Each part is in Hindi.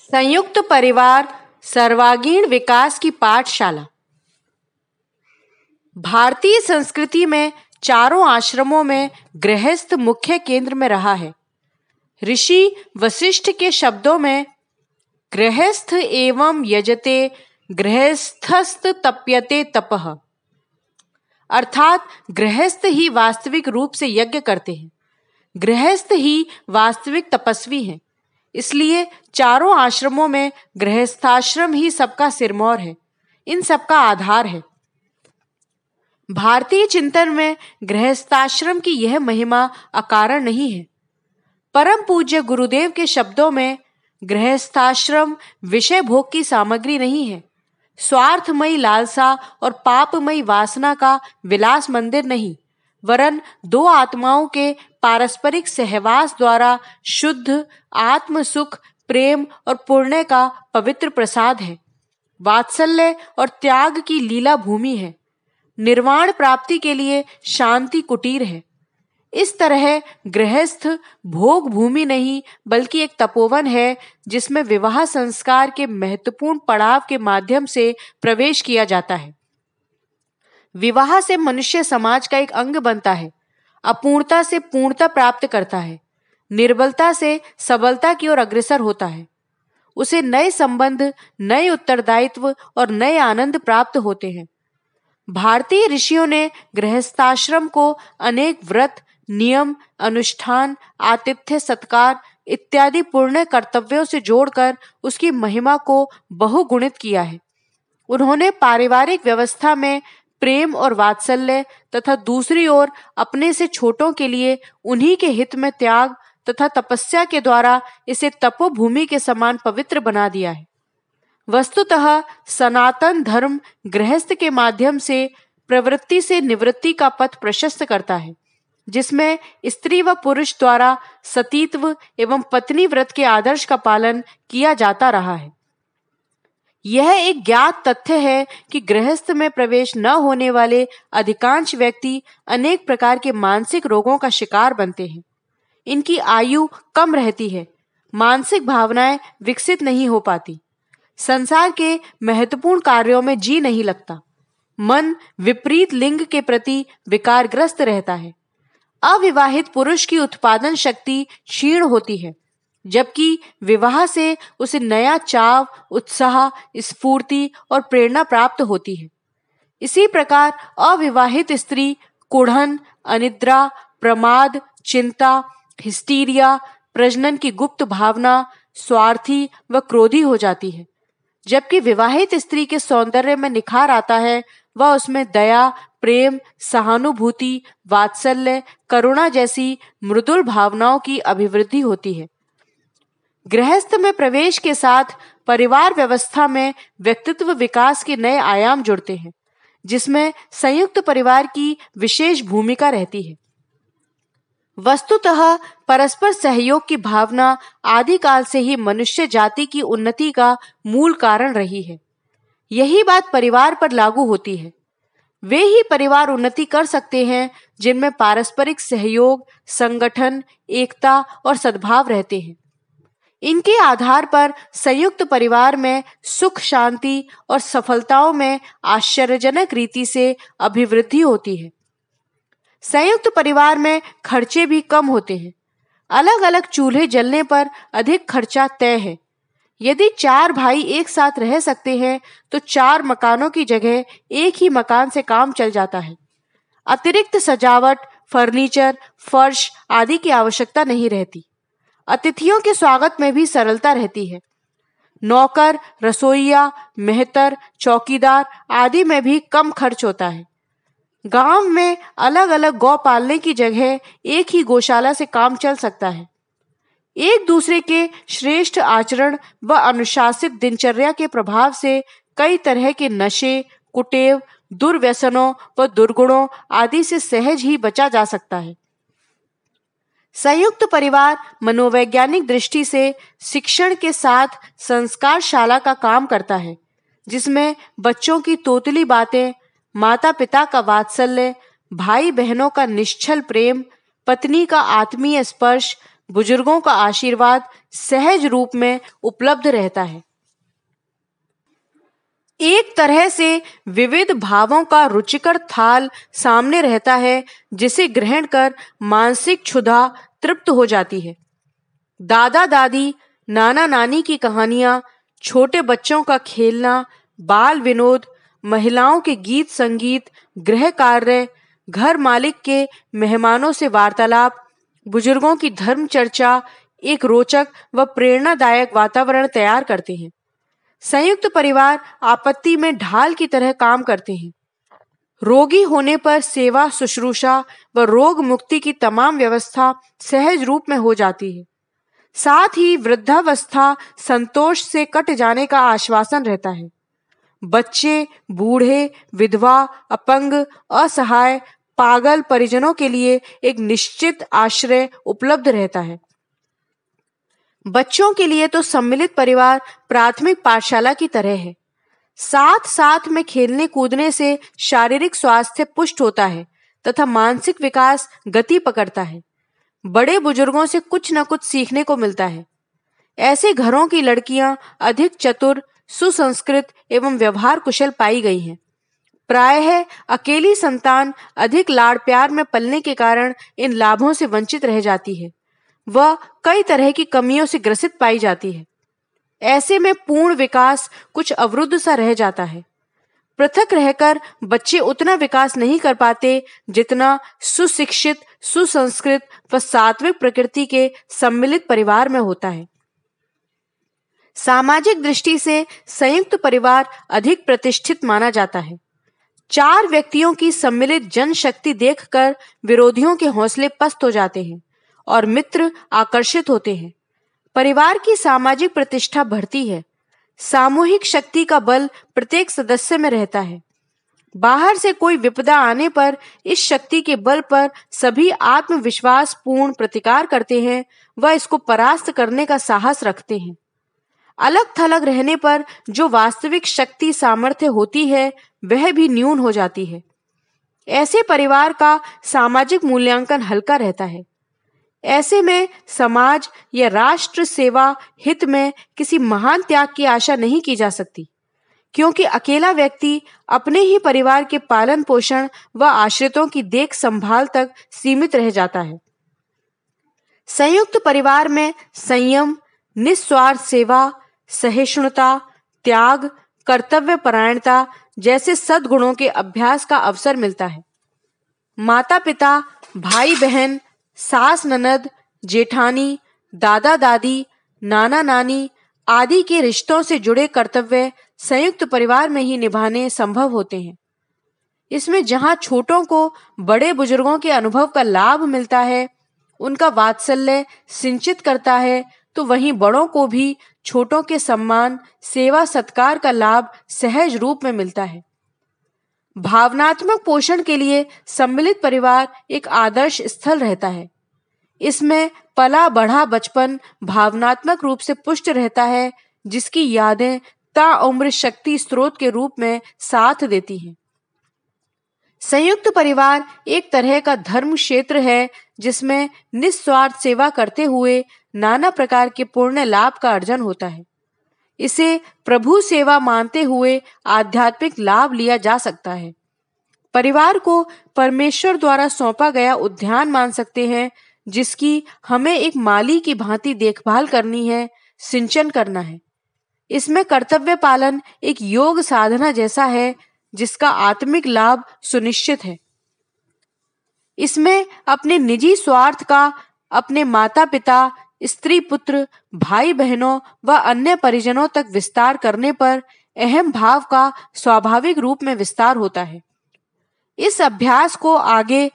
संयुक्त परिवार सर्वागीण विकास की पाठशाला। भारतीय संस्कृति में चारों आश्रमों में गृहस्थ मुख्य केंद्र में रहा है। ऋषि वशिष्ठ के शब्दों में, गृहस्थ एवं यजते गृहस्थस्थ तप्यते तपह अर्थात गृहस्थ ही वास्तविक रूप से यज्ञ करते हैं। गृहस्थ ही वास्तविक तपस्वी हैं। इसलिए चारों आश्रमों में गृहस्थाश्रम ही सबका सिरमौर है। इन सबका आधार है। भारतीय चिंतन में गृहस्थाश्रम की यह महिमा अकारण नहीं है। परम पूज्य गुरुदेव के शब्दों में गृहस्थाश्रम विषय भोग की सामग्री नहीं है। स्वार्थमयी लालसा और पापमयी वासना का विलास मंदिर नहीं, वरन दो आत्माओं के पारस्परिक सहवास द्वारा शुद्ध आत्म सुख प्रेम और पुण्य का पवित्र प्रसाद है। वात्सल्य और त्याग की लीला भूमि है। निर्वाण प्राप्ति के लिए शांति कुटीर है। इस तरह गृहस्थ भोग भूमि नहीं, बल्कि एक तपोवन है, जिसमें विवाह संस्कार के महत्वपूर्ण पड़ाव के माध्यम से प्रवेश किया जाता है। विवाह से मनुष्य समाज का एक अंग बनता है। अपूर्णता से पूर्णता प्राप्त करता है, निर्बलता से सबलता की ओर अग्रसर होता है। उसे नए संबंध, नए उत्तरदायित्व और नए आनंद प्राप्त होते हैं। भारतीय ऋषियों ने गृहस्थाश्रम को अनेक व्रत, नियम, अनुष्ठान, आतिथ्य, सत्कार इत्यादि पूर्ण कर्तव्यों से जोड़कर उसकी महिमा को बहुगुणित किया है। उन्होंने पारिवारिक व्यवस्था में प्रेम और वात्सल्य तथा दूसरी ओर अपने से छोटों के लिए उन्हीं के हित में त्याग तथा तपस्या के द्वारा इसे तपोभूमि के समान पवित्र बना दिया है। वस्तुतः सनातन धर्म गृहस्थ के माध्यम से प्रवृत्ति से निवृत्ति का पथ प्रशस्त करता है, जिसमें स्त्री व पुरुष द्वारा सतीत्व एवं पत्नी व्रत के आदर्श का पालन किया जाता रहा है। यह एक ज्ञात तथ्य है कि गृहस्थ में प्रवेश न होने वाले अधिकांश व्यक्ति अनेक प्रकार के मानसिक रोगों का शिकार बनते हैं। इनकी आयु कम रहती है, मानसिक भावनाएँ विकसित नहीं हो पाती, संसार के महत्वपूर्ण कार्यों में जी नहीं लगता, मन विपरीत लिंग के प्रति विकारग्रस्त रहता है। अविवाहित पुरुष की उत्पादन शक्ति क्षीण होती है। जबकि विवाह से उसे नया चाव, उत्साह, स्फूर्ति और प्रेरणा प्राप्त होती है। इसी प्रकार अविवाहित स्त्री कुढ़न, अनिद्रा, प्रमाद, चिंता, हिस्टीरिया, प्रजनन की गुप्त भावना, स्वार्थी व क्रोधी हो जाती है। जबकि विवाहित स्त्री के सौंदर्य में निखार आता है, वह उसमें दया, प्रेम, सहानुभूति, वात्सल्य, करुणा जैसी मृदुल भावनाओं की अभिवृद्धि होती है। गृहस्थ में प्रवेश के साथ परिवार व्यवस्था में व्यक्तित्व विकास के नए आयाम जुड़ते हैं, जिसमें संयुक्त परिवार की विशेष भूमिका रहती है। वस्तुतः परस्पर सहयोग की भावना आदिकाल से ही मनुष्य जाति की उन्नति का मूल कारण रही है। यही बात परिवार पर लागू होती है। वे ही परिवार उन्नति कर सकते हैं, जिनमें पारस्परिक सहयोग, संगठन, एकता और सद्भाव रहते हैं। इनके आधार पर संयुक्त परिवार में सुख, शांति और सफलताओं में आश्चर्यजनक रीति से अभिवृद्धि होती है। संयुक्त परिवार में खर्चे भी कम होते हैं। अलग अलग चूल्हे जलने पर अधिक खर्चा तय है। यदि चार भाई एक साथ रह सकते हैं तो चार मकानों की जगह एक ही मकान से काम चल जाता है। अतिरिक्त सजावट, फर्नीचर, फर्श आदि की आवश्यकता नहीं रहती। अतिथियों के स्वागत में भी सरलता रहती है। नौकर, रसोईया, मेहतर, चौकीदार आदि में भी कम खर्च होता है। गाँव में अलग अलग गौ पालने की जगह एक ही गौशाला से काम चल सकता है। एक दूसरे के श्रेष्ठ आचरण व अनुशासित दिनचर्या के प्रभाव से कई तरह के नशे, कुटेव, दुर्व्यसनों व दुर्गुणों आदि से सहज ही बचा जा सकता है। संयुक्त परिवार मनोवैज्ञानिक दृष्टि से शिक्षण के साथ संस्कार शाला का काम करता है, जिसमें बच्चों की तोतली बातें माता पिता का वात्सल्य भाई बहनों का निश्चल प्रेम, पत्नी का आत्मीय स्पर्श, बुज़ुर्गों का आशीर्वाद सहज रूप में उपलब्ध रहता है। एक तरह से विविध भावों का रुचिकर थाल सामने रहता है, जिसे ग्रहण कर मानसिक क्षुधा तृप्त हो जाती है। दादा दादी, नाना नानी की कहानियाँ, छोटे बच्चों का खेलना, बाल विनोद, महिलाओं के गीत संगीत, गृह कार्य, घर मालिक के मेहमानों से वार्तालाप, बुज़ुर्गों की धर्म चर्चा, एक रोचक व प्रेरणादायक वातावरण तैयार करते हैं। संयुक्त परिवार आपत्ति में ढाल की तरह काम करते हैं। रोगी होने पर सेवा, शुश्रूषा व रोग मुक्ति की तमाम व्यवस्था सहज रूप में हो जाती है। साथ ही वृद्धावस्था संतोष से कट जाने का आश्वासन रहता है। बच्चे, बूढ़े, विधवा, अपंग, असहाय, पागल परिजनों के लिए एक निश्चित आश्रय उपलब्ध रहता है। बच्चों के लिए तो सम्मिलित परिवार प्राथमिक पाठशाला की तरह है। साथ साथ में खेलने कूदने से शारीरिक स्वास्थ्य पुष्ट होता है तथा मानसिक विकास गति पकड़ता है। बड़े बुज़ुर्गों से कुछ न कुछ सीखने को मिलता है। ऐसे घरों की लड़कियाँ अधिक चतुर, सुसंस्कृत एवं व्यवहार कुशल पाई गई हैं। प्रायः अकेली संतान अधिक लाड़ प्यार में पलने के कारण इन लाभों से वंचित रह जाती है। वह कई तरह की कमियों से ग्रसित पाई जाती है। ऐसे में पूर्ण विकास कुछ अवरुद्ध सा रह जाता है। पृथक रहकर बच्चे उतना विकास नहीं कर पाते जितना सुशिक्षित, सुसंस्कृत व सात्विक प्रकृति के सम्मिलित परिवार में होता है। सामाजिक दृष्टि से संयुक्त परिवार अधिक प्रतिष्ठित माना जाता है। चार व्यक्तियों की सम्मिलित जनशक्ति देखकर विरोधियों के हौसले पस्त हो जाते हैं। और मित्र आकर्षित होते हैं। परिवार की सामाजिक प्रतिष्ठा बढ़ती है। सामूहिक शक्ति का बल प्रत्येक सदस्य में रहता है। बाहर से कोई विपदा आने पर इस शक्ति के बल पर सभी आत्मविश्वास पूर्ण प्रतिकार करते हैं व इसको परास्त करने का साहस रखते हैं। अलग थलग रहने पर जो वास्तविक शक्ति सामर्थ्य होती है, वह भी न्यून हो जाती है। ऐसे परिवार का सामाजिक मूल्यांकन हल्का रहता है। ऐसे में समाज या राष्ट्र सेवा हित में किसी महान त्याग की आशा नहीं की जा सकती, क्योंकि अकेला व्यक्ति अपने ही परिवार के पालन पोषण व आश्रितों की देख संभाल तक सीमित रह जाता है। संयुक्त परिवार में संयम, निस्वार्थ सेवा, सहिष्णुता, त्याग, कर्तव्य परायणता जैसे सद्गुणों के अभ्यास का अवसर मिलता है। माता पिता भाई बहन सास ननद, जेठानी, दादा दादी, नाना नानी आदि के रिश्तों से जुड़े कर्तव्य संयुक्त परिवार में ही निभाने संभव होते हैं। इसमें जहाँ छोटों को बड़े बुज़ुर्गों के अनुभव का लाभ मिलता है, उनका वात्सल्य सिंचित करता है तो वहीं बड़ों को भी छोटों के सम्मान, सेवा सत्कार का लाभ सहज रूप में मिलता है। भावनात्मक पोषण के लिए सम्मिलित परिवार एक आदर्श स्थल रहता है। इसमें पला बढ़ा बचपन भावनात्मक रूप से पुष्ट रहता है, जिसकी यादें ता उम्र शक्ति स्रोत के रूप में साथ देती हैं। संयुक्त परिवार एक तरह का धर्म क्षेत्र है, जिसमें निस्वार्थ सेवा करते हुए नाना प्रकार के पुण्य लाभ का अर्जन होता है। इसे प्रभु सेवा मानते हुए आध्यात्मिक लाभ लिया जा सकता है। परिवार को परमेश्वर द्वारा सौंपा गया उद्यान मान सकते हैं, जिसकी हमें एक माली की भांति देखभाल करनी है, सिंचन करना है। इसमें कर्तव्य पालन एक योग साधना जैसा है, जिसका आत्मिक लाभ सुनिश्चित है। इसमें अपने निजी स्वार्थ का, अपने माता पिता स्त्री पुत्र भाई बहनों व अन्य परिजनों तक विस्तार करने पर अहम भाव का स्वाभाविक रूप में विस्तार होता है। इस अभ्यास को आगे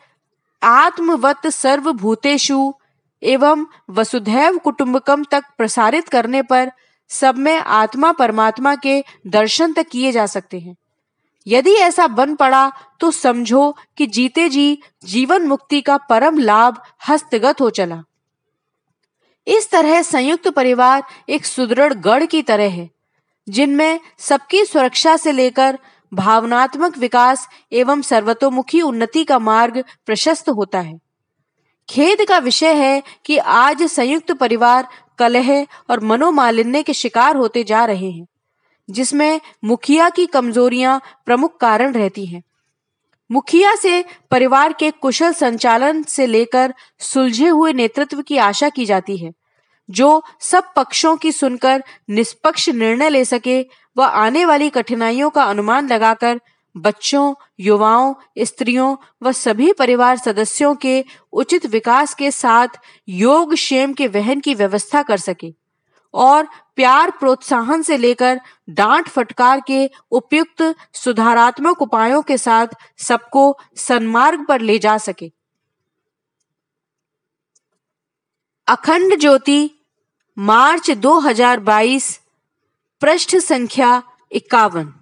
आत्मवत सर्वभूतेषु एवं वसुधैव कुटुंबकम तक प्रसारित करने पर सब में आत्मा परमात्मा के दर्शन तक किए जा सकते हैं। यदि ऐसा बन पड़ा तो समझो कि जीते जी जीवन मुक्ति का परम लाभ हस्तगत हो चला। इस तरह संयुक्त परिवार एक सुदृढ़ गढ़ की तरह है, जिनमें सबकी सुरक्षा से लेकर भावनात्मक विकास एवं सर्वतोमुखी उन्नति का मार्ग प्रशस्त होता है। खेद का विषय है कि आज संयुक्त परिवार कलह और मनोमालिन्य के शिकार होते जा रहे हैं, जिसमें मुखिया की कमजोरियाँ प्रमुख कारण रहती हैं। मुखिया से परिवार के कुशल संचालन से लेकर सुलझे हुए नेतृत्व की आशा की जाती है। जो सब पक्षों की सुनकर निष्पक्ष निर्णय ले सके व आने वाली कठिनाइयों का अनुमान लगाकर बच्चों, युवाओं, स्त्रियों व सभी परिवार सदस्यों के उचित विकास के साथ योग क्षेम के वहन की व्यवस्था कर सके और प्यार प्रोत्साहन से लेकर डांट फटकार के उपयुक्त सुधारात्मक उपायों के साथ सबको सन्मार्ग पर ले जा सके। अखंड ज्योति, मार्च 2022 पृष्ठ संख्या इक्यावन।